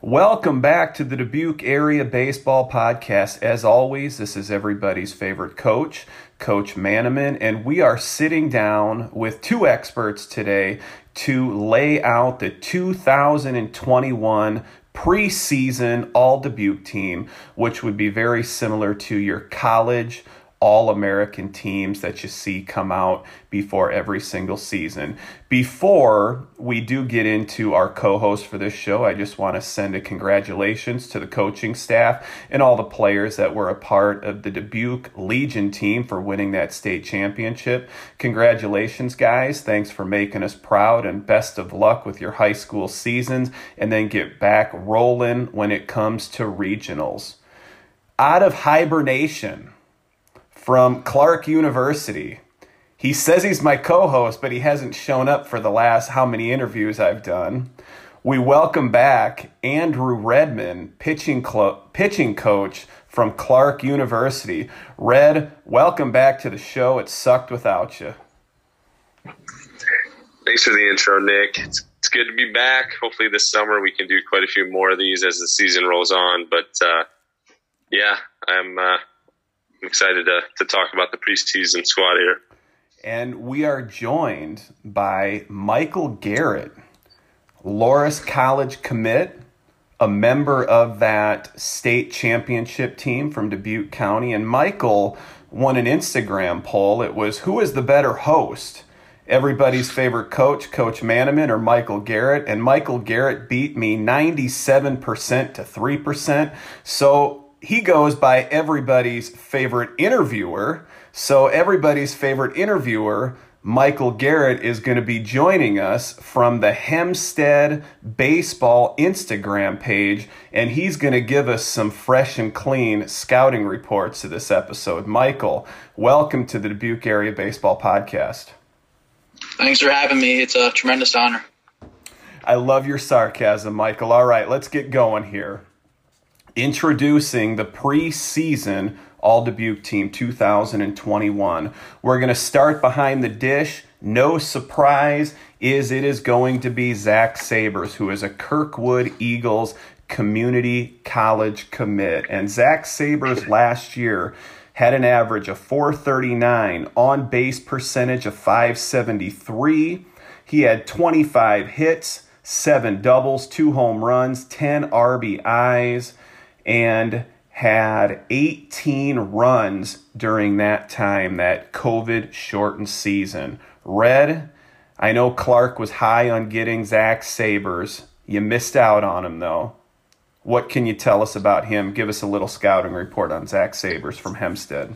Welcome back to the Dubuque Area Baseball Podcast. As always, this is everybody's favorite coach, Coach Manaman, and we are sitting down with two experts today to lay out the 2021 preseason All Dubuque team, which would be very similar to your college all American teams that you see come out before every single season. Before we do get into our co host for this show, I just want to send a congratulations to the coaching staff and all the players that were a part of the Dubuque Legion team for winning that state championship. Congratulations, guys. Thanks for making us proud and best of luck with your high school seasons and then get back rolling when it comes to regionals. Out of hibernation from Clark University. He says he's my co host, but he hasn't shown up for the last how many interviews I've done. We welcome back Andrew Redman, pitching, clo- pitching coach from Clark University. Red, welcome back to the show. It sucked without you. Thanks for the intro, Nick. It's, it's good to be back. Hopefully, this summer we can do quite a few more of these as the season rolls on. But uh, yeah, I'm. Uh, I'm excited to, to talk about the preseason squad here. And we are joined by Michael Garrett, Loras College commit, a member of that state championship team from Dubuque County. And Michael won an Instagram poll. It was who is the better host? Everybody's favorite coach, Coach Manaman or Michael Garrett. And Michael Garrett beat me 97% to 3%. So he goes by everybody's favorite interviewer. So, everybody's favorite interviewer, Michael Garrett, is going to be joining us from the Hempstead Baseball Instagram page, and he's going to give us some fresh and clean scouting reports to this episode. Michael, welcome to the Dubuque Area Baseball Podcast. Thanks for having me. It's a tremendous honor. I love your sarcasm, Michael. All right, let's get going here introducing the preseason All Dubuque Team 2021. We're going to start behind the dish. No surprise is it is going to be Zach Sabers, who is a Kirkwood Eagles community college commit. And Zach Sabers last year had an average of 439, on base percentage of 573. He had 25 hits, seven doubles, two home runs, 10 RBIs and had 18 runs during that time, that COVID shortened season. Red, I know Clark was high on getting Zach Sabers. You missed out on him, though. What can you tell us about him? Give us a little scouting report on Zach Sabers from Hempstead.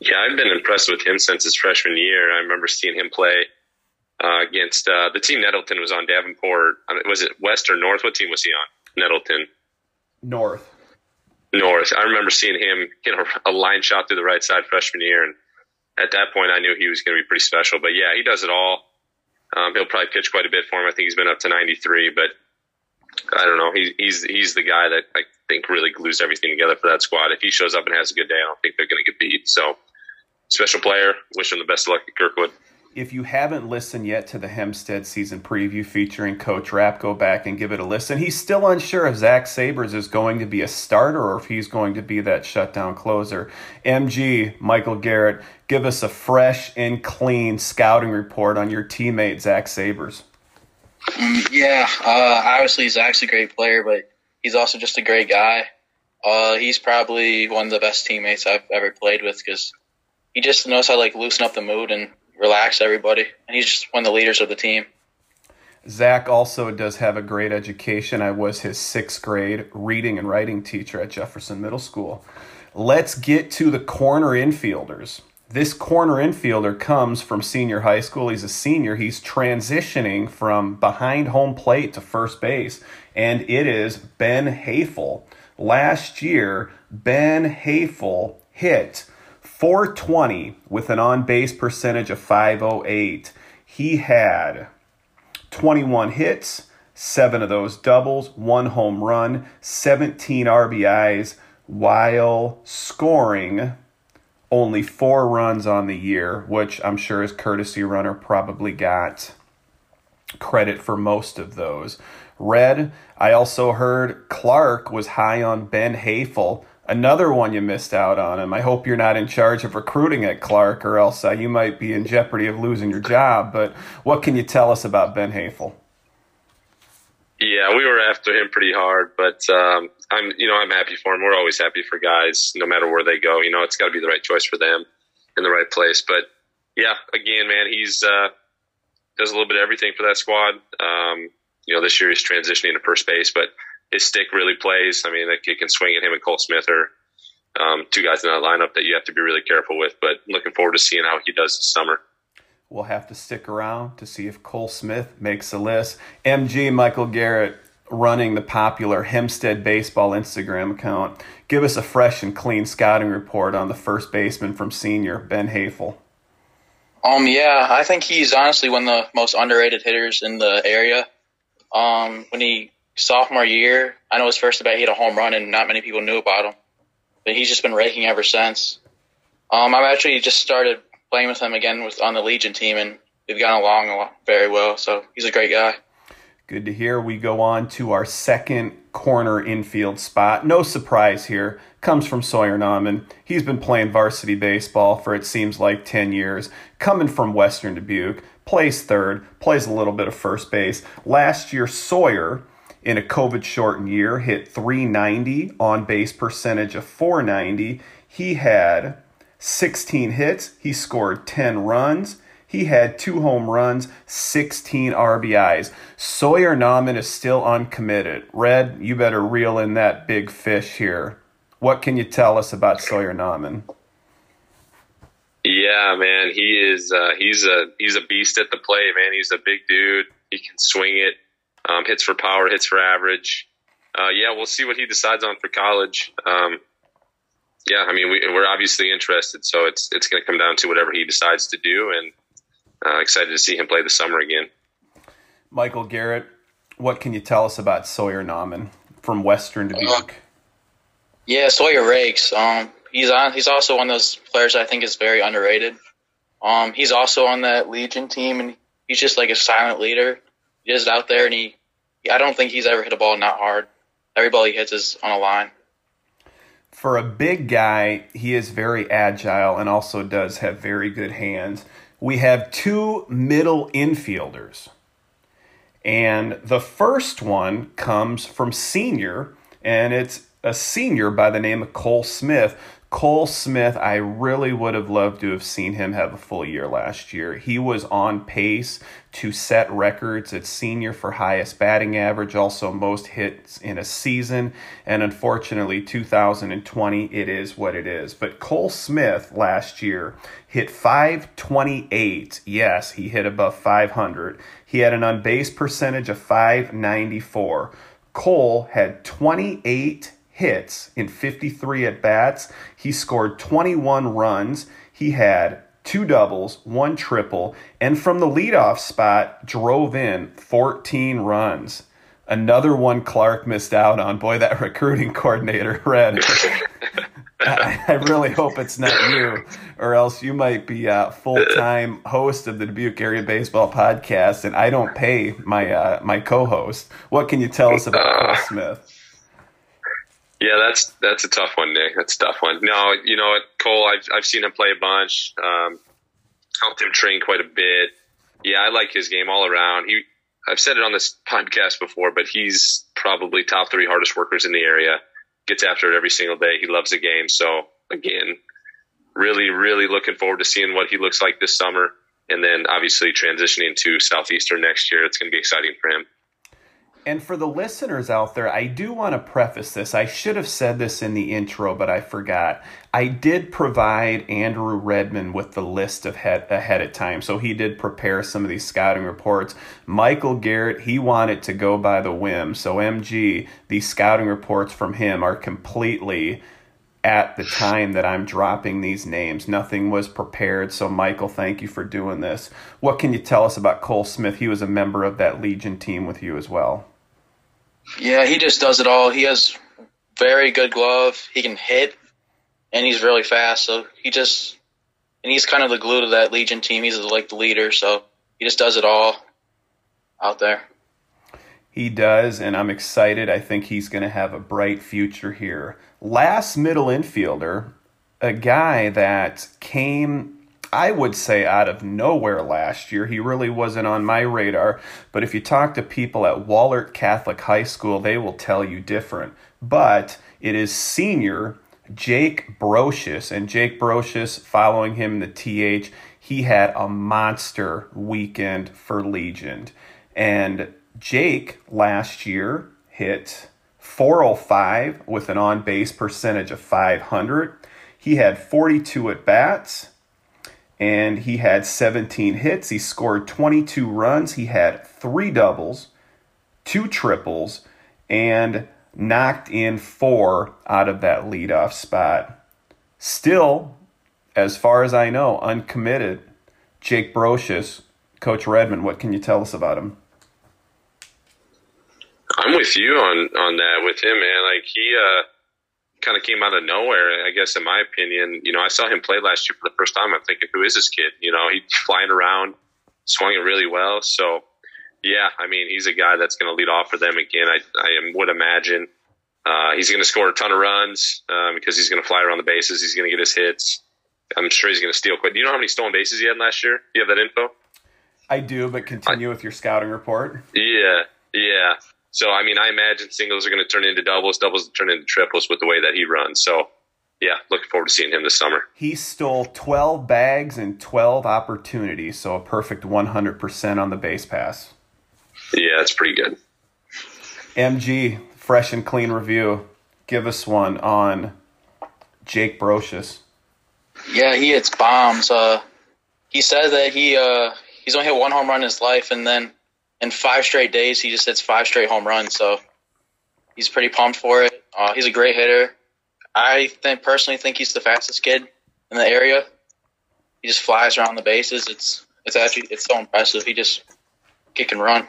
Yeah, I've been impressed with him since his freshman year. I remember seeing him play uh, against uh, the team Nettleton was on Davenport. Was it West or North? What team was he on? Nettleton. North. North. I remember seeing him get a, a line shot through the right side freshman year, and at that point, I knew he was going to be pretty special. But yeah, he does it all. Um, he'll probably pitch quite a bit for him. I think he's been up to 93, but I don't know. He's he's he's the guy that I think really glues everything together for that squad. If he shows up and has a good day, I don't think they're going to get beat. So, special player. Wish him the best of luck at Kirkwood. If you haven't listened yet to the Hempstead season preview featuring Coach Rapp, go back and give it a listen. He's still unsure if Zach Sabers is going to be a starter or if he's going to be that shutdown closer. MG, Michael Garrett, give us a fresh and clean scouting report on your teammate, Zach Sabers. Um, yeah, uh, obviously Zach's a great player, but he's also just a great guy. Uh, he's probably one of the best teammates I've ever played with because he just knows how to like loosen up the mood and relax everybody, and he's just one of the leaders of the team. Zach also does have a great education. I was his sixth grade reading and writing teacher at Jefferson Middle School. Let's get to the corner infielders. This corner infielder comes from senior high school. He's a senior. He's transitioning from behind home plate to first base, and it is Ben Hafel. Last year, Ben Hafel hit 420 with an on base percentage of 508. He had 21 hits, seven of those doubles, one home run, 17 RBIs, while scoring only four runs on the year, which I'm sure his courtesy runner probably got credit for most of those. Red, I also heard Clark was high on Ben Hafel. Another one you missed out on him. I hope you're not in charge of recruiting at Clark, or else uh, you might be in jeopardy of losing your job. But what can you tell us about Ben Hafel? Yeah, we were after him pretty hard, but um, I'm, you know, I'm happy for him. We're always happy for guys, no matter where they go. You know, it's got to be the right choice for them in the right place. But yeah, again, man, he's uh, does a little bit of everything for that squad. Um, you know, this year he's transitioning to first base, but his stick really plays. I mean, that kid can swing at him and Cole Smith are um, two guys in that lineup that you have to be really careful with. But looking forward to seeing how he does this summer. We'll have to stick around to see if Cole Smith makes a list. MG Michael Garrett running the popular Hempstead Baseball Instagram account. Give us a fresh and clean scouting report on the first baseman from senior, Ben Hafel. Um, yeah, I think he's honestly one of the most underrated hitters in the area. Um, when he sophomore year, I know his first at bat he hit a home run, and not many people knew about him. But he's just been raking ever since. Um, I've actually just started playing with him again with on the Legion team, and we've gotten along very well. So he's a great guy. Good to hear. We go on to our second corner infield spot. No surprise here. Comes from Sawyer Nauman. He's been playing varsity baseball for it seems like 10 years. Coming from Western Dubuque. Plays third. Plays a little bit of first base. Last year, Sawyer, in a COVID shortened year, hit 390 on base percentage of 490. He had 16 hits. He scored 10 runs. He had two home runs, 16 RBIs. Sawyer Nauman is still uncommitted. Red, you better reel in that big fish here. What can you tell us about Sawyer Nauman? Yeah, man, he is. Uh, he's a he's a beast at the plate, man. He's a big dude. He can swing it. Um, hits for power, hits for average. Uh, yeah, we'll see what he decides on for college. Um, yeah, I mean, we, are obviously interested, so it's it's going to come down to whatever he decides to do, and uh, excited to see him play the summer again. Michael Garrett, what can you tell us about Sawyer Nauman from Western Dubuque? Uh, yeah, Sawyer rakes. Um, he's on. He's also one of those players I think is very underrated. Um, he's also on that Legion team, and he's just like a silent leader. He is out there, and he. I don't think he's ever hit a ball not hard. Every ball he hits is on a line for a big guy, he is very agile and also does have very good hands. We have two middle infielders. And the first one comes from senior, and it's a senior by the name of Cole Smith, Cole Smith, I really would have loved to have seen him have a full year last year. He was on pace to set records at senior for highest batting average, also most hits in a season. And unfortunately, 2020, it is what it is. But Cole Smith last year hit 528. Yes, he hit above 500. He had an on base percentage of 594. Cole had 28 hits in 53 at bats. He scored 21 runs. He had two doubles, one triple, and from the leadoff spot, drove in 14 runs. Another one Clark missed out on. Boy, that recruiting coordinator, Red. I, I, really hope it's not you, or else you might be a full time host of the Dubuque Area Baseball Podcast, and I don't pay my uh, my co host. What can you tell us about Cole Smith? Yeah, that's that's a tough one, Nick. That's a tough one. No, you know what, Cole, I've I've seen him play a bunch. Um, helped him train quite a bit. Yeah, I like his game all around. He, I've said it on this podcast before, but he's probably top three hardest workers in the area. Gets after it every single day. He loves the game. So again, really, really looking forward to seeing what he looks like this summer. and then obviously transitioning to Southeastern next year, it's going to be exciting for him. And for the listeners out there, I do want to preface this. I should have said this in the intro, but I forgot. I did provide Andrew Redman with the list of head, ahead of time, so he did prepare some of these scouting reports. Michael Garrett, he wanted to go by the whim, so MG, these scouting reports from him are completely at the time that I'm dropping these names. Nothing was prepared. So, Michael, thank you for doing this. What can you tell us about Cole Smith? He was a member of that Legion team with you as well. Yeah, he just does it all. He has very good glove. He can hit, and he's really fast. So he just, and he's kind of the glue to that Legion team. He's like the leader. So he just does it all out there. He does, and I'm excited. I think he's going to have a bright future here. Last middle infielder, a guy that came I would say out of nowhere last year. He really wasn't on my radar, but if you talk to people at Wahlert Catholic High School, they will tell you different. But it is senior Jake Brocious, and Jake Brocious, following him in the TH, he had a monster weekend for Legion. And Jake last year hit 405 with an on base percentage of 500. He had 42 at bats and he had 17 hits. He scored 22 runs. He had three doubles, two triples, and knocked in four out of that leadoff spot. Still, as far as I know, uncommitted. Jake Brocious, Coach Redmond, what can you tell us about him? I'm with you on on that with him, man. Like he uh kind of came out of nowhere. I guess, in my opinion, you know, I saw him play last year for the first time. I'm thinking, who is this kid? You know, he's flying around, swung it really well. So, yeah, I mean, he's a guy that's going to lead off for them again. I, I would imagine uh, he's going to score a ton of runs uh, because he's going to fly around the bases. He's going to get his hits. I'm sure he's going to steal quick. Do you know how many stolen bases he had last year? Do you have that info? I do, but continue I, with your scouting report. Yeah, yeah. So, I mean, I imagine singles are going to turn into doubles, doubles turn into triples with the way that he runs. So, yeah, looking forward to seeing him this summer. He stole 12 bags and 12 opportunities, so a perfect 100% on the base pass. Yeah, that's pretty good. MG, fresh and clean review. Give us one on Jake Brocious. Yeah, he hits bombs. Uh, he said that he uh, he's only hit one home run in his life, and then in five straight days, he just hits five straight home runs. So he's pretty pumped for it. Uh, he's a great hitter. I think personally think he's the fastest kid in the area. He just flies around the bases. It's it's actually it's so impressive. He just kick and run.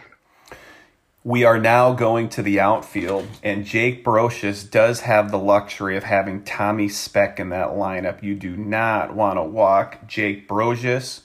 We are now going to the outfield, and Jake Brocious does have the luxury of having Tommy Speck in that lineup. You do not want to walk Jake Brocious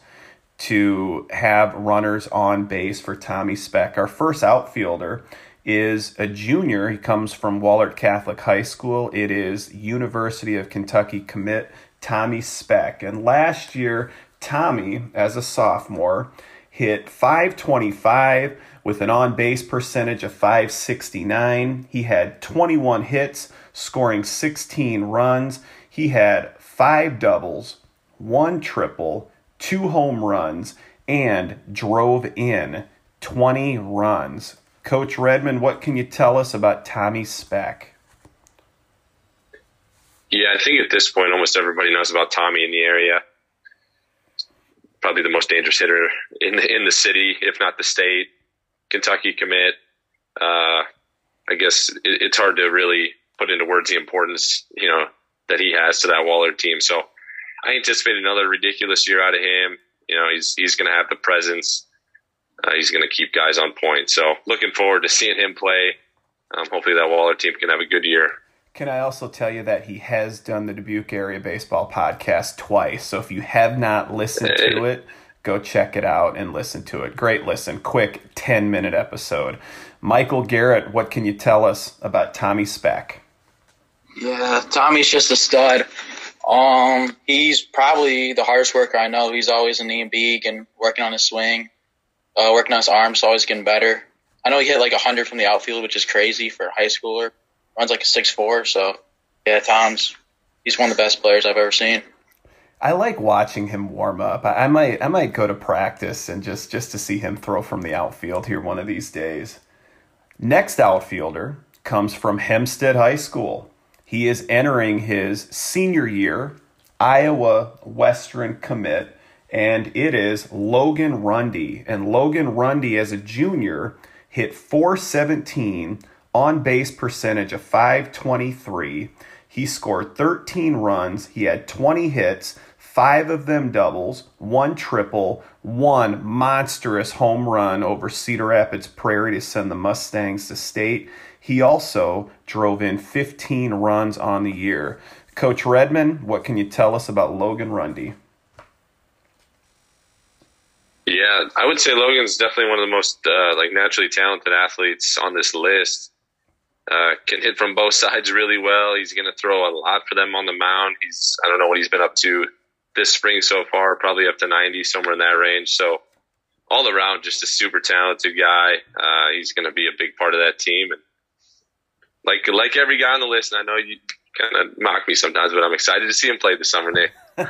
to have runners on base for Tommy Speck. Our first outfielder is a junior. He comes from Wahlert Catholic High School. It is University of Kentucky commit Tommy Speck. And last year, Tommy, as a sophomore, hit 525 with an on base percentage of 569. He had 21 hits, scoring 16 runs. He had five doubles, one triple, two home runs, and drove in 20 runs. Coach Redmond, what can you tell us about Tommy Speck? Yeah, I think at this point, almost everybody knows about Tommy in the area. Probably the most dangerous hitter in the, in the city, if not the state. Kentucky commit. Uh, I guess it, it's hard to really put into words the importance, you know, that he has to that Wahlert team. So I anticipate another ridiculous year out of him. You know, he's he's going to have the presence. Uh, he's going to keep guys on point. So looking forward to seeing him play. Um, hopefully that Wahlert team can have a good year. Can I also tell you that he has done the Dubuque Area Baseball podcast twice? So if you have not listened to it, go check it out and listen to it. Great listen, quick 10 minute episode. Michael Garrett, what can you tell us about Tommy Speck? Yeah, Tommy's just a stud. Um, he's probably the hardest worker I know. He's always in the beak and working on his swing, uh, working on his arms, always getting better. I know he hit like a hundred from the outfield, which is crazy for a high schooler. Runs like a six four, so yeah, Tom's he's one of the best players I've ever seen. I like watching him warm up. I, I might I might go to practice and just just to see him throw from the outfield here one of these days. Next outfielder comes from Hempstead High School. He is entering his senior year, Iowa Western commit, and it is Logan Rundy. And Logan Rundy, as a junior, hit 417 on base percentage of 523. He scored 13 runs. He had 20 hits, five of them doubles, one triple, one monstrous home run over Cedar Rapids Prairie to send the Mustangs to state. He also drove in 15 runs on the year. Coach Redman, what can you tell us about Logan Rundy? Yeah, I would say Logan's definitely one of the most uh, like naturally talented athletes on this list. Uh, can hit from both sides really well. He's going to throw a lot for them on the mound. He's I don't know what he's been up to this spring so far, probably up to 90, somewhere in that range. So all around, just a super talented guy. Uh, he's going to be a big part of that team. And like like every guy on the list, and I know you kind of mock me sometimes, but I'm excited to see him play this summer, Nick.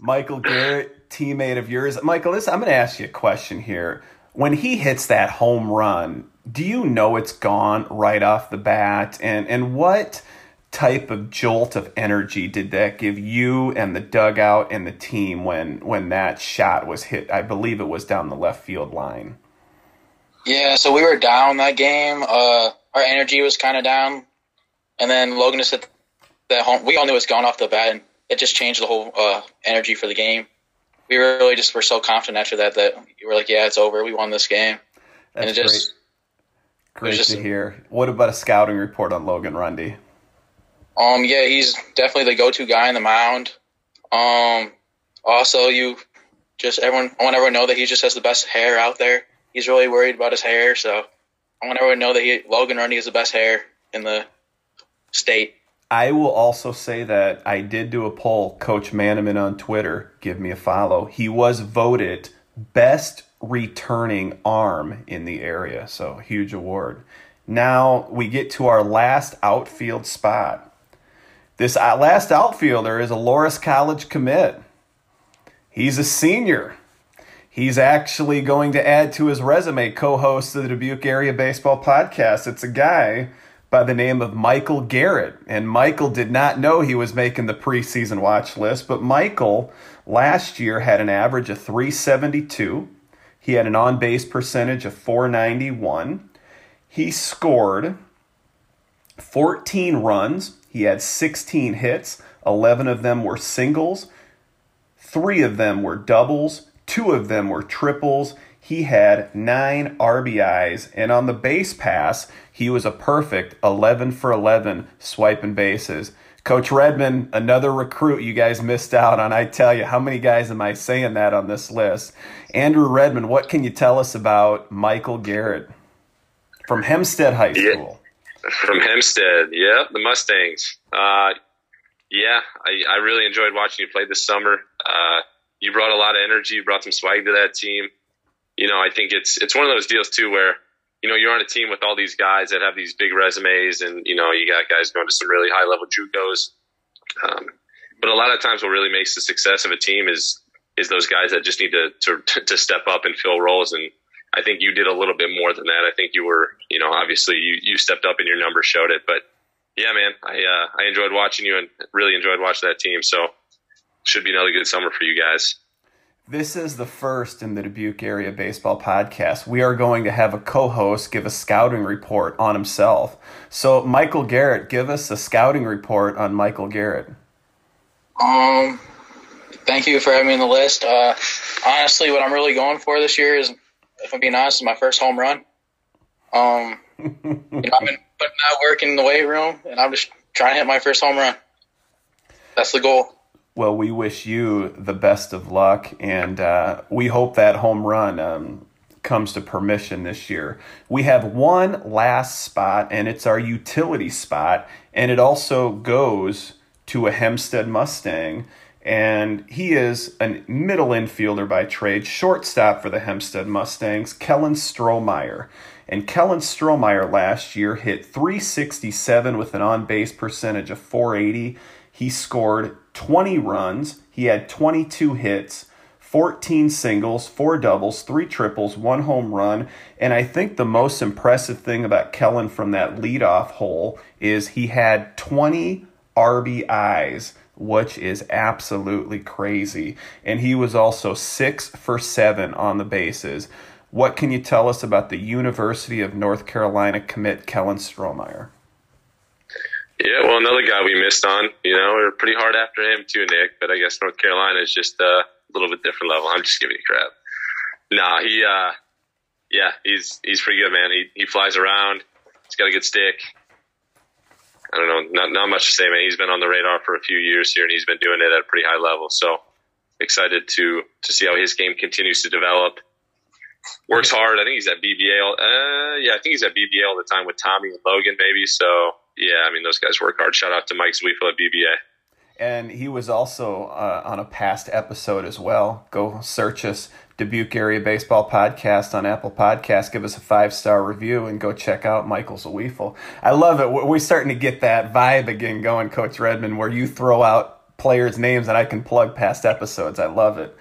Michael Garrett, teammate of yours. Michael, listen, I'm going to ask you a question here. When he hits that home run, do you know it's gone right off the bat? And and what type of jolt of energy did that give you and the dugout and the team when when that shot was hit? I believe it was down the left field line. Yeah, so we were down that game. Uh, our energy was kind of down, and then Logan just hit that home. We all knew it was gone off the bat, and it just changed the whole uh, energy for the game. We really just were so confident after that that we were like, "Yeah, it's over. We won this game." That's and it just great. Great just, to hear. What about a scouting report on Logan Rundy? Um, yeah, he's definitely the go-to guy in the mound. Um, also, you just everyone. I want everyone to know that he just has the best hair out there. He's really worried about his hair, so I want everyone to know that he Logan Rundy is the best hair in the state. I will also say that I did do a poll. Coach Manaman on Twitter, give me a follow. He was voted best returning arm in the area, so huge award. Now we get to our last outfield spot. This uh, last outfielder is a Loras College commit. He's a senior. He's actually going to add to his resume co host of the Dubuque Area Baseball Podcast. It's a guy by the name of Michael Garrett. And Michael did not know he was making the preseason watch list, but Michael last year had an average of 372. He had an on base percentage of 491. He scored 14 runs. He had 16 hits. 11 of them were singles. Three of them were doubles. Two of them were triples. He had nine RBIs. And on the base pass, he was a perfect 11 for 11 swiping bases. Coach Redman, another recruit you guys missed out on. I tell you, how many guys am I saying that on this list? Andrew Redman, what can you tell us about Michael Garrett from Hempstead High School? Yeah, from Hempstead, yeah, the Mustangs. Uh, yeah, I, I really enjoyed watching you play this summer. Uh, you brought a lot of energy, you brought some swag to that team. You know, I think it's it's one of those deals too where you know, you're on a team with all these guys that have these big resumes, and you know, you got guys going to some really high level JUCOs. Um, but a lot of times, what really makes the success of a team is is those guys that just need to to, to step up and fill roles. And I think you did a little bit more than that. I think you were, you know, obviously you you stepped up and your numbers showed it. But yeah, man, I uh, I enjoyed watching you and really enjoyed watching that team. So should be another good summer for you guys. This is the first in the Dubuque Area Baseball Podcast. We are going to have a co host give a scouting report on himself. So, Michael Garrett, give us a scouting report on Michael Garrett. Um, thank you for having me on the list. Uh, honestly, what I'm really going for this year is, if I'm being honest, is my first home run. Um, you know, I've been putting out work in the weight room, and I'm just trying to hit my first home run. That's the goal. Well, we wish you the best of luck, and uh, we hope that home run um, comes to permission this year. We have one last spot, and it's our utility spot, and it also goes to a Hempstead Mustang. And he is a middle infielder by trade, shortstop for the Hempstead Mustangs, Kellen Strohmeyer. And Kellen Strohmeyer last year hit 367 with an on base percentage of 480. He scored 20 runs. He had 22 hits, 14 singles, four doubles, three triples, one home run. And I think the most impressive thing about Kellen from that leadoff hole is he had 20 RBIs, which is absolutely crazy. And he was also six for seven on the bases. What can you tell us about the University of North Carolina commit Kellen Strohmeyer? Yeah, well, another guy we missed on. You know, we are pretty hard after him too, Nick. But I guess North Carolina is just a little bit different level. I'm just giving you crap. Nah, he, uh, yeah, he's he's pretty good, man. He he flies around. He's got a good stick. I don't know, not not much to say, man. He's been on the radar for a few years here, and he's been doing it at a pretty high level. So excited to to see how his game continues to develop. Works hard. I think he's at BBA. Uh, yeah, I think he's at BBA all the time with Tommy and Logan, maybe. So yeah, I mean those guys work hard. Shout out to Mike Zweifel at BBA. And he was also uh, on a past episode as well. Go search us, Dubuque Area Baseball Podcast on Apple Podcast. Give us a five star review and go check out Michael Zweifel. I love it. We're starting to get that vibe again going, Coach Redmond, where you throw out players' names and I can plug past episodes. I love it.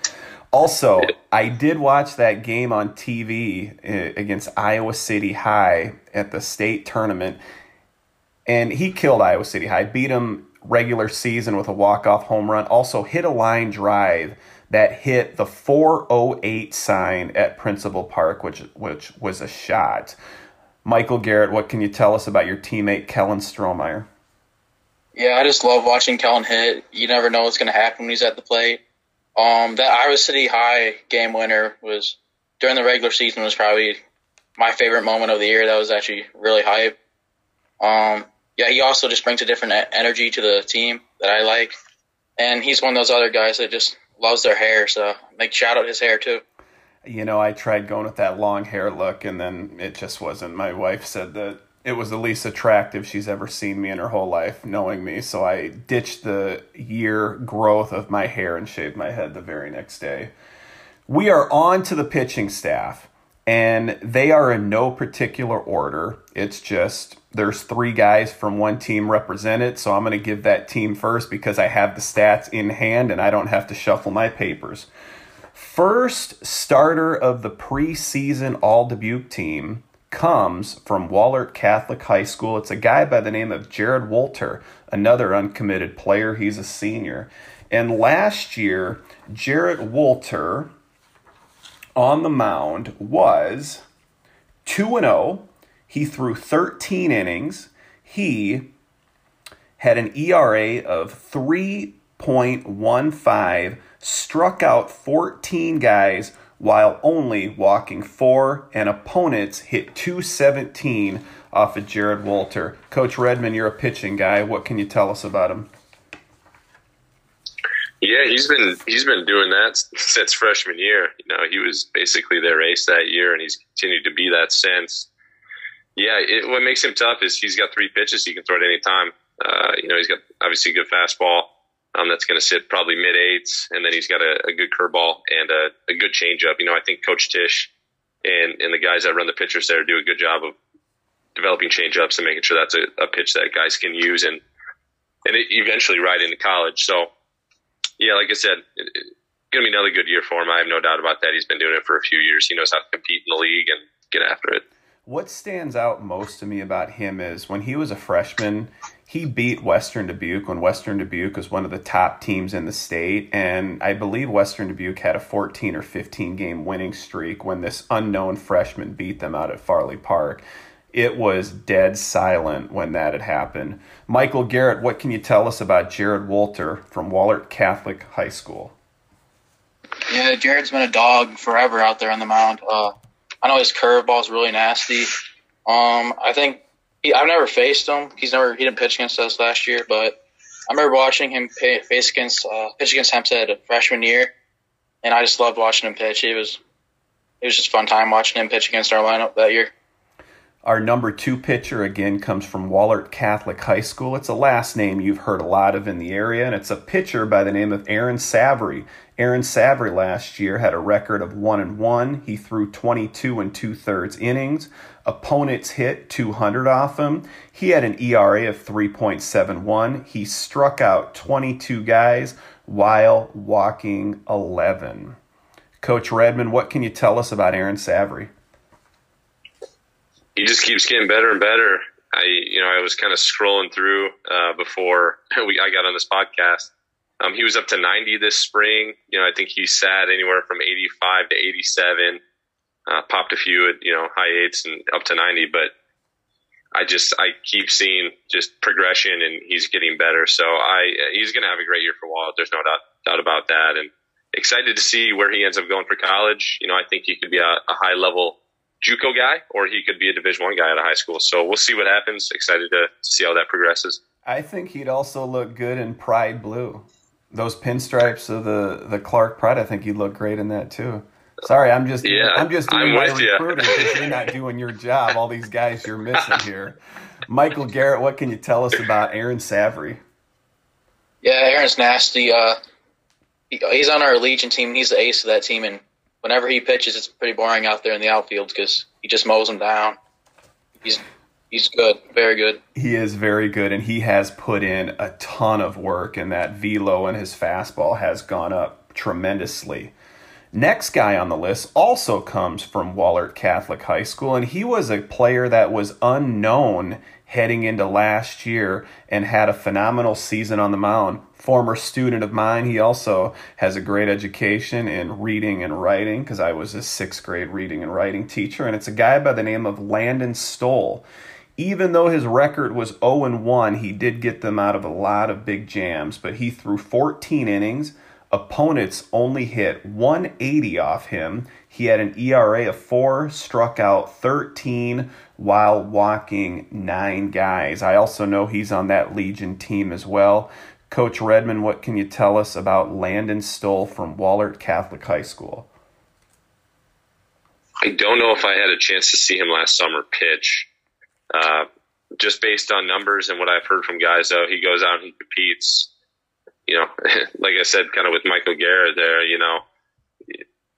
Also, I did watch that game on TV uh, against Iowa City High at the state tournament and he killed Iowa City High, beat them regular season with a walk-off home run, also hit a line drive that hit the 408 sign at Principal Park, which which was a shot. Michael Garrett, what can you tell us about your teammate Kellen Strohmeyer? Yeah, I just love watching Kellen hit. You never know what's going to happen when he's at the plate. Um, that Iowa City High game winner was during the regular season was probably my favorite moment of the year. That was actually really hype. Um, yeah, he also just brings a different energy to the team that I like, and he's one of those other guys that just loves their hair. So make shout out his hair too. You know, I tried going with that long hair look, and then it just wasn't. My wife said that it was the least attractive she's ever seen me in her whole life, knowing me. So I ditched the year growth of my hair and shaved my head the very next day. We are on to the pitching staff, and they are in no particular order. It's just there's three guys from one team represented, so I'm going to give that team first because I have the stats in hand and I don't have to shuffle my papers. First starter of the preseason All Dubuque team comes from Wahlert Catholic High School. It's a guy by the name of Jared Walter, another uncommitted player. He's a senior. And last year, Jared Wolter on the mound was 2 0 he threw 13 innings. He had an ERA of 3.15, struck out 14 guys while only walking four, and opponents hit 217 off of Jared Walter. Coach Redmond, you're a pitching guy. What can you tell us about him? Yeah, he's been he's been doing that since freshman year. You know, he was basically their ace that year, and he's continued to be that since. Yeah, it, what makes him tough is he's got three pitches he can throw at any time. Uh, you know, he's got obviously a good fastball um, that's going to sit probably mid eights, and then he's got a, a good curveball and a, a good changeup. You know, I think Coach Tish and and the guys that run the pitchers there do a good job of developing changeups and making sure that's a, a pitch that guys can use and and eventually ride into college. So, yeah, like I said, it, it, going to be another good year for him. I have no doubt about that. He's been doing it for a few years. He knows how to compete in the league and get after it. What stands out most to me about him is when he was a freshman, he beat Western Dubuque when Western Dubuque was one of the top teams in the state. And I believe Western Dubuque had a 14 or 15 game winning streak when this unknown freshman beat them out at Farley Park. It was dead silent when that had happened. Michael Garrett, what can you tell us about Jared Walter from Wahlert Catholic High School? Yeah, Jared's been a dog forever out there on the mound. Uh, I know his curveball is really nasty. Um, I think he, I've never faced him. He's never he didn't pitch against us last year, but I remember watching him pay, face against uh, pitch against Hempstead freshman year, and I just loved watching him pitch. It was it was just fun time watching him pitch against our lineup that year. Our number two pitcher again comes from Wahlert Catholic High School. It's a last name you've heard a lot of in the area, and it's a pitcher by the name of Aaron Savary. Aaron Savary last year had a record of one and one. He threw 22 and two thirds innings. Opponents hit 200 off him. He had an ERA of 3.71. He struck out 22 guys while walking 11. Coach Redmond, what can you tell us about Aaron Savary? He just keeps getting better and better. I, you know, I was kind of scrolling through uh, before we I got on this podcast. Um, he was up to 90 this spring. You know, I think he sat anywhere from 85 to 87. Uh, popped a few at you know high eights and up to 90, but I just I keep seeing just progression and he's getting better. So I he's going to have a great year for Walt. There's no doubt, doubt about that. And excited to see where he ends up going for college. You know, I think he could be a, a high level JUCO guy, or he could be a Division One guy out of high school. So we'll see what happens. Excited to see how that progresses. I think he'd also look good in Pride blue. Those pinstripes of the the Clark Pride. I think he'd look great in that too. Sorry, I'm just yeah, I'm just doing I'm my recruiting because you're not doing your job. All these guys you're missing here. Michael Garrett, what can you tell us about Aaron Savary? Yeah, Aaron's nasty. Uh, he, he's on our Legion team. He's the ace of that team, and whenever he pitches, it's pretty boring out there in the outfield because he just mows them down. He's he's good, very good. He is very good, and he has put in a ton of work, and that velo and his fastball has gone up tremendously. Next guy on the list also comes from Wahlert Catholic High School, and he was a player that was unknown heading into last year and had a phenomenal season on the mound former student of mine. He also has a great education in reading and writing because I was a sixth grade reading and writing teacher. And it's a guy by the name of Landon Stoll. Even though his record was 0 1, he did get them out of a lot of big jams, but he threw 14 innings. Opponents only hit 180 off him. He had an ERA of 4, struck out 13 while walking 9 guys. I also know he's on that Legion team as well. Coach Redmond, what can you tell us about Landon Stoll from Wahlert Catholic High School? I don't know if I had a chance to see him last summer pitch. Uh, just based on numbers and what I've heard from guys, though, he goes out and he competes. You know, like I said, kind of with Michael Garrett there, you know,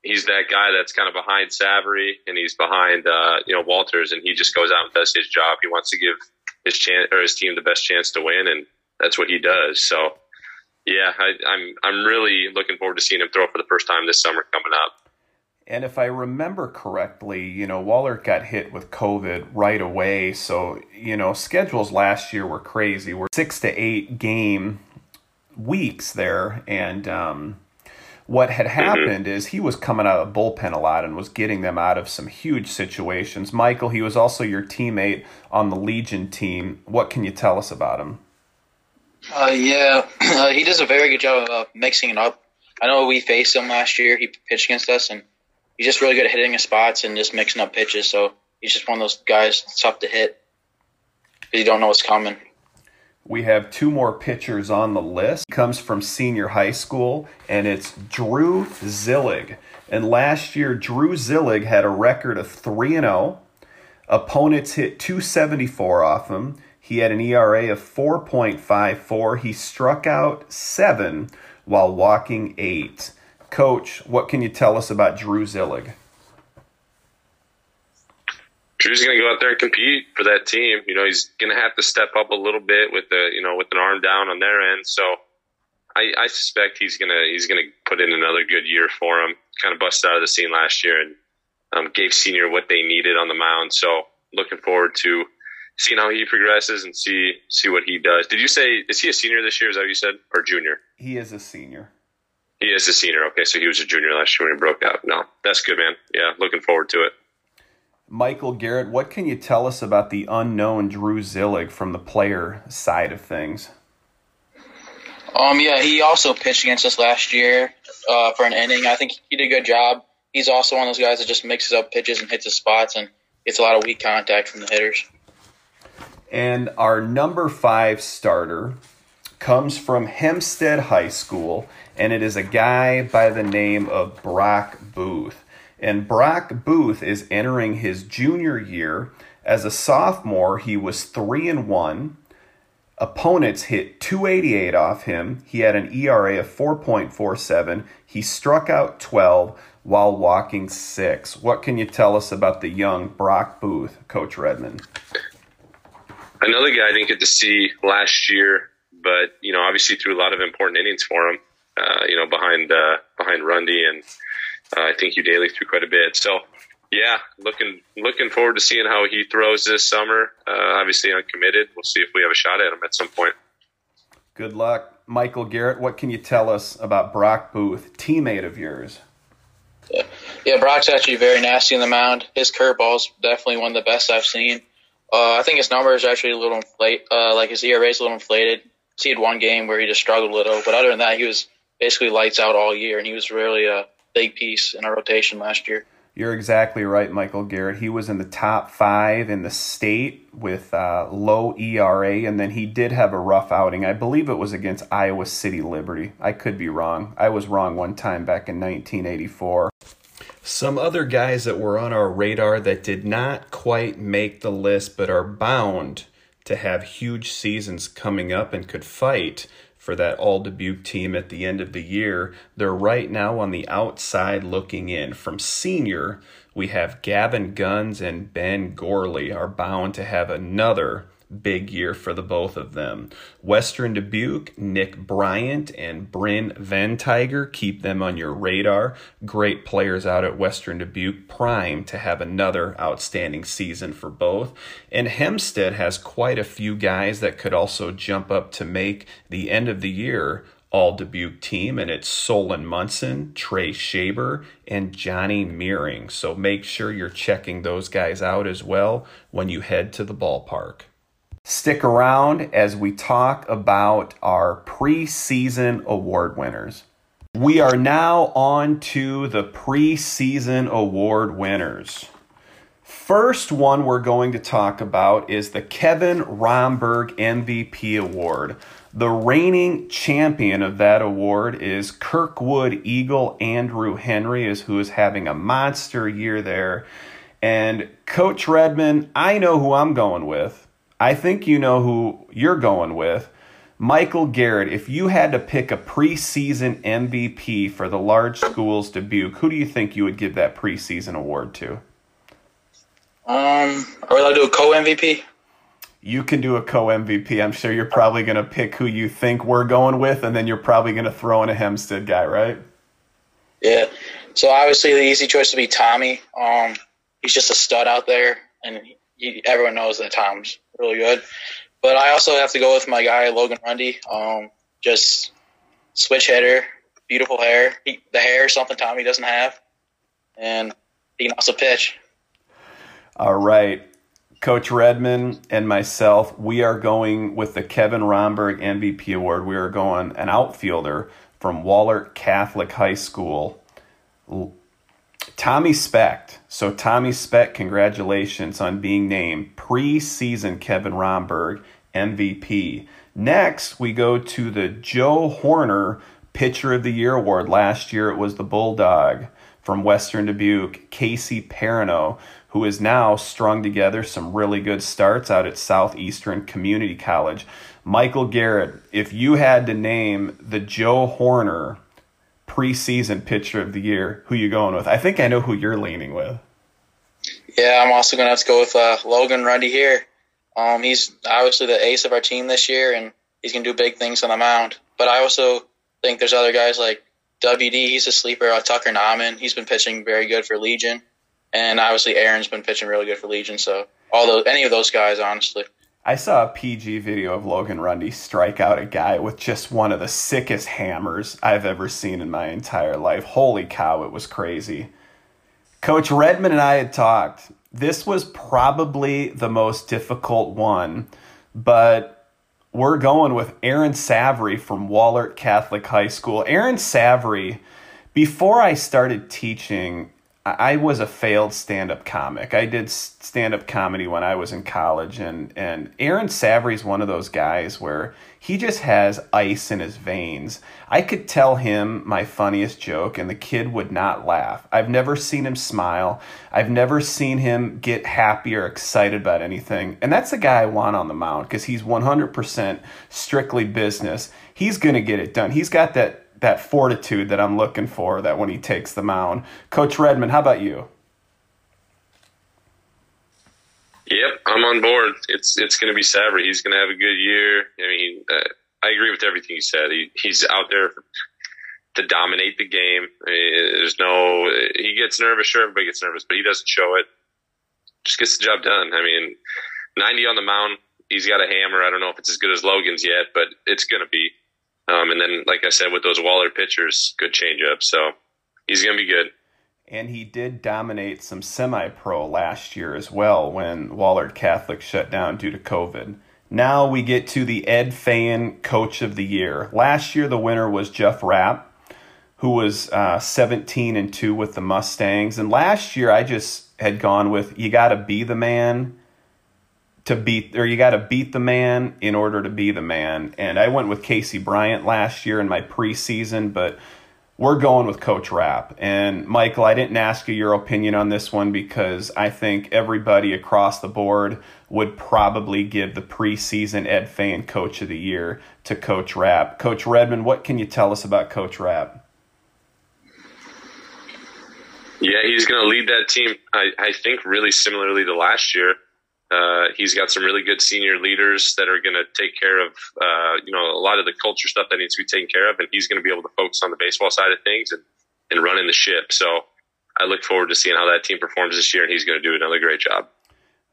he's that guy that's kind of behind Savary and he's behind, uh, you know, Walters and he just goes out and does his job. He wants to give his chance or his team the best chance to win. And that's what he does. So, yeah, I, I'm I'm really looking forward to seeing him throw for the first time this summer coming up. And if I remember correctly, you know, Wahlert got hit with COVID right away. So, you know, schedules last year were crazy. We're six to eight game weeks there. And um, what had mm-hmm. happened mm-hmm. is he was coming out of the bullpen a lot and was getting them out of some huge situations. Michael, he was also your teammate on the Legion team. What can you tell us about him? Uh, yeah, uh, he does a very good job of mixing it up. I know we faced him last year. He pitched against us, and he's just really good at hitting his spots and just mixing up pitches. So he's just one of those guys that's tough to hit because you don't know what's coming. We have two more pitchers on the list. He comes from senior high school, and it's Drew Zillig. And last year, Drew Zillig had a record of 3 and 0. Opponents hit 274 off him. He had an ERA of 4.54. He struck out seven while walking eight. Coach, what can you tell us about Drew Zillig? Drew's going to go out there and compete for that team. You know, he's going to have to step up a little bit with the, you know, with an arm down on their end. So I, I suspect he's going to, he's going to put in another good year for him. Kind of busted out of the scene last year and um, gave senior what they needed on the mound. So looking forward to seeing how he progresses and see see what he does. Did you say is he a senior this year? Is that what you said, or junior? He is a senior. He is a senior. Okay, so he was a junior last year when he broke out. No, that's good, man. Yeah, looking forward to it. Michael Garrett, what can you tell us about the unknown Drew Zillig from the player side of things? Um, yeah, he also pitched against us last year uh, for an inning. I think he did a good job. He's also one of those guys that just mixes up pitches and hits his spots and gets a lot of weak contact from the hitters. And our number five starter comes from Hempstead High School, and it is a guy by the name of Brock Booth. And Brock Booth is entering his junior year As a sophomore, he was 3 and 1. Opponents hit 288 off him. He had an ERA of 4.47. He struck out 12 while walking 6. What can you tell us about the young Brock Booth, Coach Redmond? Another guy I didn't get to see last year, but you know, obviously threw a lot of important innings for him. Uh, you know, behind uh, behind Rundy, and uh, I think you Daly threw quite a bit. So, yeah, looking looking forward to seeing how he throws this summer. Uh, obviously, uncommitted. We'll see if we have a shot at him at some point. Good luck, Michael Garrett. What can you tell us about Brock Booth, teammate of yours? Yeah, yeah Brock's actually very nasty in the mound. His curveball's definitely one of the best I've seen. Uh, I think his numbers are actually a little inflated. Uh, like his ERA is a little inflated. He had one game where he just struggled a little, but other than that, he was basically lights out all year, and he was really a big piece in our rotation last year. You're exactly right, Michael Garrett. He was in the top five in the state with uh, low ERA, and then he did have a rough outing. I believe it was against Iowa City Liberty. I could be wrong. I was wrong one time back in 1984. Some other guys that were on our radar that did not quite make the list but are bound to have huge seasons coming up and could fight for that all Dubuque team at the end of the year. They're right now on the outside looking in. From senior, we have Gavin Guns and Ben Gorley are bound to have another big year for the both of them. Western Dubuque, Nick Bryant and Bryn Ventiger, keep them on your radar. Great players out at Western Dubuque, prime to have another outstanding season for both. And Hempstead has quite a few guys that could also jump up to make the end of the year all Dubuque team, and it's Solon Munson, Trey Shaber, and Johnny Meering. So make sure you're checking those guys out as well when you head to the ballpark. Stick around as we talk about our preseason award winners. We are now on to the preseason award winners. First one we're going to talk about is the Kevin Romberg MVP Award. The reigning champion of that award is Kirkwood Eagle Andrew Henry, is who is having a monster year there. And Coach Redmond, I know who I'm going with. I think you know who you're going with. Michael Garrett, if you had to pick a preseason MVP for the large schools Dubuque, who do you think you would give that preseason award to? Um, are we allowed to do a co MVP? You can do a co MVP. I'm sure you're probably going to pick who you think we're going with, and then you're probably going to throw in a Hempstead guy, right? Yeah. So obviously the easy choice would be Tommy. Um, he's just a stud out there, and everyone knows that Tom's really good. But I also have to go with my guy Logan Rundy. Um, just switch hitter, beautiful hair. He, the hair is something Tommy doesn't have, and he can also pitch. All right. Coach Redmond and myself, we are going with the Kevin Romberg MVP award. We are going an outfielder from Wahlert Catholic High School, Tommy Specht. So, Tommy Specht, congratulations on being named preseason Kevin Romberg MVP. Next, we go to the Joe Horner Pitcher of the Year Award. Last year, it was the Bulldog from Western Dubuque, Casey Perino, who has now strung together some really good starts out at Southeastern Community College. Michael Garrett, if you had to name the Joe Horner preseason pitcher of the year, who you going with? I think I know who you're leaning with. Yeah, I'm also gonna have to go with uh, Logan Rundy here. Um, he's obviously the ace of our team this year, and he's gonna do big things on the mound. But I also think there's other guys like WD. He's a sleeper. Uh, Tucker Nauman. He's been pitching very good for Legion, and obviously Aaron's been pitching really good for Legion. So all those, any of those guys, honestly. I saw a PG video of Logan Rundy strike out a guy with just one of the sickest hammers I've ever seen in my entire life. Holy cow, it was crazy. Coach Redmond and I had talked. This was probably the most difficult one, but we're going with Aaron Savary from Wahlert Catholic High School. Aaron Savary, before I started teaching, I was a failed stand-up comic. I did stand-up comedy when I was in college, and and Aaron Savary is one of those guys where he just has ice in his veins. I could tell him my funniest joke, and the kid would not laugh. I've never seen him smile. I've never seen him get happy or excited about anything, and that's the guy I want on the mound because he's one hundred percent strictly business. He's gonna get it done. He's got that that fortitude that I'm looking for that when he takes the mound. Coach Redmond, how about you? Yep, I'm on board. It's it's going to be Savary. He's going to have a good year. I mean, uh, I agree with everything you said. He, he's out there to dominate the game. I mean, there's no he gets nervous. Sure, everybody gets nervous, but he doesn't show it. Just gets the job done. I mean, 90 on the mound. He's got a hammer. I don't know if it's as good as Logan's yet, but it's going to be. Um, and then, like I said, with those Wahlert pitchers, good changeup. So he's going to be good. And he did dominate some semi pro last year as well when Wahlert Catholic shut down due to COVID. Now we get to the Ed Fan Coach of the Year. Last year, the winner was Jeff Rapp, who was uh, 17 and 2 with the Mustangs. And last year, I just had gone with you got to be the man to beat or you got to beat the man in order to be the man. And I went with Casey Bryant last year in my preseason, but we're going with Coach Rapp. And Michael, I didn't ask you your opinion on this one because I think everybody across the board would probably give the preseason Ed Fan Coach of the Year to Coach Rapp. Coach Redmond, what can you tell us about Coach Rapp? Yeah, he's going to lead that team. I, I think really similarly to last year. Uh, he's got some really good senior leaders that are going to take care of, uh, you know, a lot of the culture stuff that needs to be taken care of, and he's going to be able to focus on the baseball side of things and, and running the ship. So I look forward to seeing how that team performs this year, and he's going to do another great job.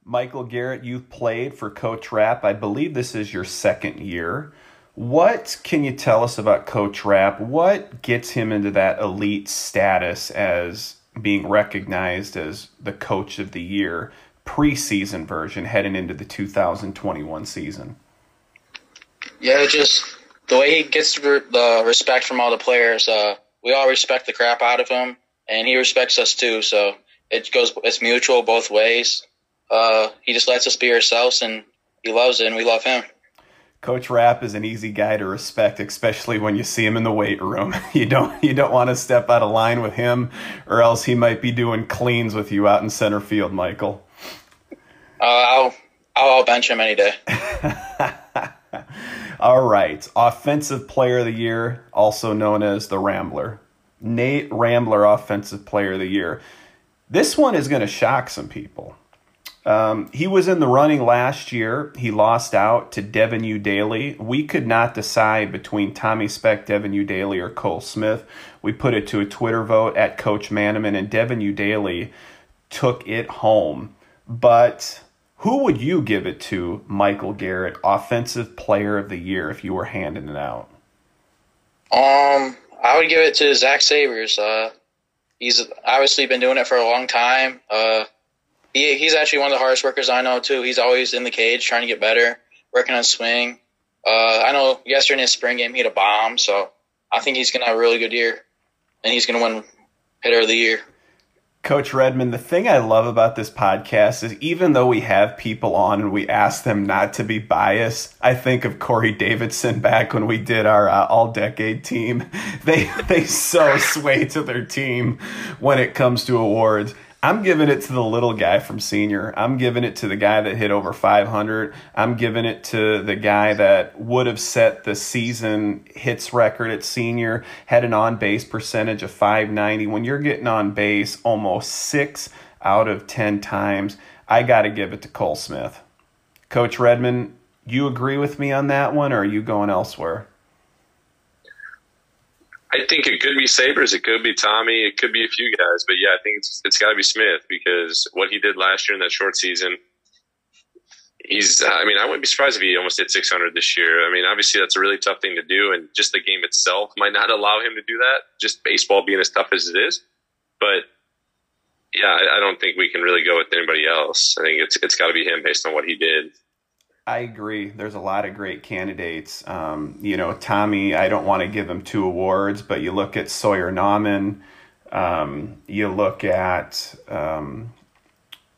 Michael Garrett, you've played for Coach Rapp. I believe this is your second year. What can you tell us about Coach Rapp? What gets him into that elite status as being recognized as the coach of the year? Preseason version heading into the 2021 season? Yeah, just the way he gets the respect from all the players. Uh, we all respect the crap out of him, and he respects us too. So it goes, it's mutual both ways. Uh, he just lets us be ourselves, and he loves it, and we love him. Coach Rapp is an easy guy to respect, especially when you see him in the weight room. You don't you don't want to step out of line with him, or else he might be doing cleans with you out in center field, Michael. Uh, I'll I'll bench him any day. All right, offensive player of the year, also known as the Rambler, Nate Rambler, offensive player of the year. This one is going to shock some people. Um, he was in the running last year. He lost out to Devin Udaly. We could not decide between Tommy Specht, Devin Udaly, or Cole Smith. We put it to a Twitter vote at Coach Manaman, and Devin Udaly took it home. But who would you give it to, Michael Garrett, Offensive Player of the Year, if you were handing it out? Um, I would give it to Zach Sabers. Uh, he's obviously been doing it for a long time. Uh, he, he's actually one of the hardest workers I know too. He's always in the cage trying to get better, working on swing. Uh, I know yesterday in his spring game he had a bomb, so I think he's gonna have a really good year, and he's gonna win hitter of the year. Coach Redmond, the thing I love about this podcast is even though we have people on and we ask them not to be biased, I think of Corey Davidson back when we did our uh, all decade team. They they so sway to their team when it comes to awards. I'm giving it to the little guy from senior. I'm giving it to the guy that hit over 500. I'm giving it to the guy that would have set the season hits record at senior, had an on base percentage of 590. When you're getting on base almost six out of 10 times, I got to give it to Cole Smith. Coach Redmond, you agree with me on that one, or are you going elsewhere? I think it could be Sabers, it could be Tommy, it could be a few guys, but yeah, I think it's it's got to be Smith because what he did last year in that short season. He's, I mean, I wouldn't be surprised if he almost hit 600 this year. I mean, obviously that's a really tough thing to do, and just the game itself might not allow him to do that. Just baseball being as tough as it is, but yeah, I, I don't think we can really go with anybody else. I think it's it's got to be him based on what he did. I agree. There's a lot of great candidates. Um, you know, Tommy, I don't want to give him two awards, but you look at Sawyer Nauman, Um, you look at um,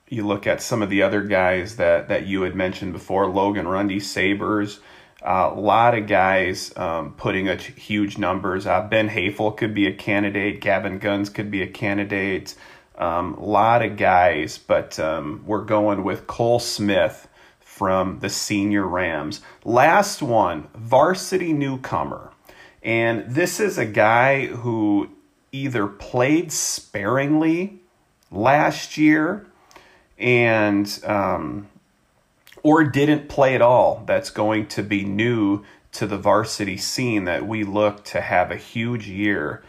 you look at some of the other guys that that you had mentioned before, Logan Rundy, Sabres. A uh, lot of guys um, putting a huge numbers. Uh, ben Hafel could be a candidate. Gavin Guns could be a candidate. A um, lot of guys, but um, we're going with Cole Smith from the senior Rams. Last one, varsity newcomer. And this is a guy who either played sparingly last year and um, or didn't play at all. That's going to be new to the varsity scene that we look to have a huge year.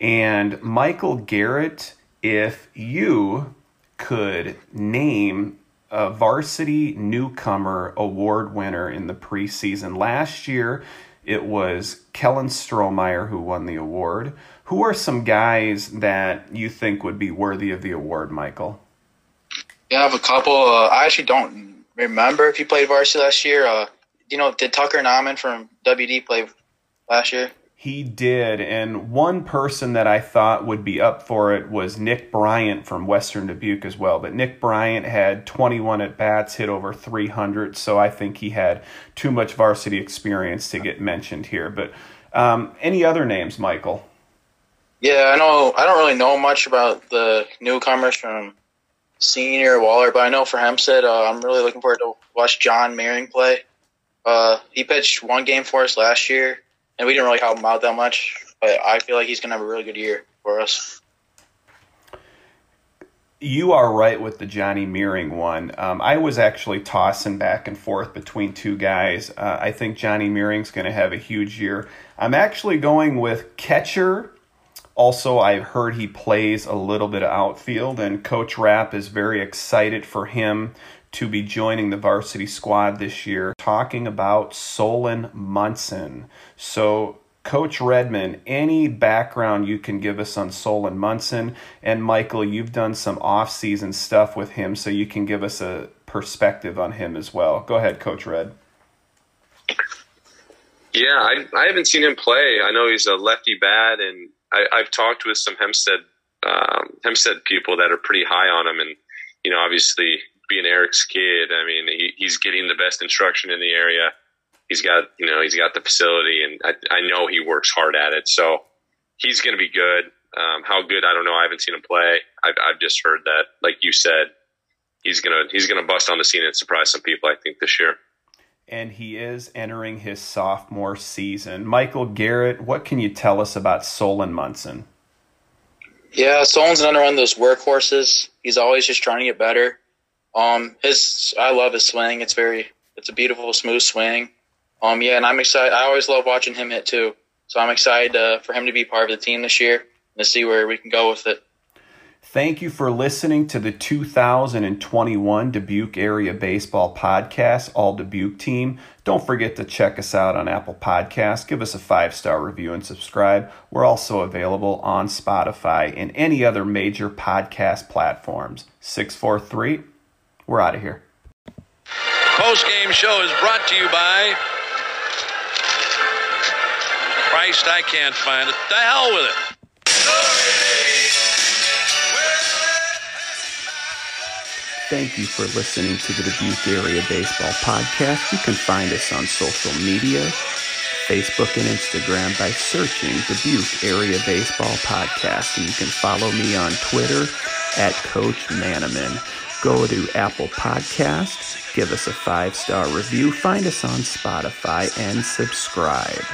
And Michael Garrett, if you could name a varsity newcomer award winner in the preseason. Last year, it was Kellen Strohmeyer who won the award. Who are some guys that you think would be worthy of the award, Michael? Yeah, I have a couple. Uh, I actually don't remember if he played varsity last year. Uh, you know, did Tucker Nauman from WD play last year? He did, and one person that I thought would be up for it was Nick Bryant from Western Dubuque as well. But Nick Bryant had 21 at bats, hit over 300, so I think he had too much varsity experience to get mentioned here. But um, any other names, Michael? Yeah, I know. I don't really know much about the newcomers from senior Wahlert, but I know for Hempstead, uh, I'm really looking forward to watch John Meering play. Uh, he pitched one game for us last year and we didn't really help him out that much. But I feel like he's going to have a really good year for us. You are right with the Johnny Meering one. Um, I was actually tossing back and forth between two guys. Uh, I think Johnny Meering's going to have a huge year. I'm actually going with catcher. Also, I've heard he plays a little bit of outfield, and Coach Rapp is very excited for him to be joining the varsity squad this year, talking about Solon Munson. So, Coach Redmond, any background you can give us on Solon Munson? And Michael, you've done some off-season stuff with him, so you can give us a perspective on him as well. Go ahead, Coach Red. Yeah, I, I haven't seen him play. I know he's a lefty bat, and I, have talked with some Hempstead um, Hempstead people that are pretty high on him, and you know, obviously being Eric's kid, I mean, he, he's getting the best instruction in the area. He's got, you know, he's got the facility, and I, I know he works hard at it. So he's going to be good. Um, how good, I don't know. I haven't seen him play. I've, I've just heard that, like you said, he's gonna he's gonna bust on the scene and surprise some people. I think this year. And he is entering his sophomore season. Michael Garrett, what can you tell us about Solon Munson? Yeah, Solon's another one of those workhorses. He's always just trying to get better. Um, his I love his swing. It's very it's a beautiful smooth swing. Um, yeah, and I'm excited. I always love watching him hit too. So I'm excited uh, for him to be part of the team this year and to see where we can go with it. Thank you for listening to the 2021 Dubuque Area Baseball Podcast, All Dubuque Team. Don't forget to check us out on Apple Podcasts. Give us a five star review and subscribe. We're also available on Spotify and any other major podcast platforms. 643 we're out of here. Post game show is brought to you by Christ. I can't find it. The hell with it. Thank you for listening to the Dubuque Area Baseball Podcast. You can find us on social media, Facebook and Instagram by searching Dubuque Area Baseball Podcast. And you can follow me on Twitter at Coach Manaman go to Apple Podcasts, give us a five star review, find us on Spotify, and subscribe.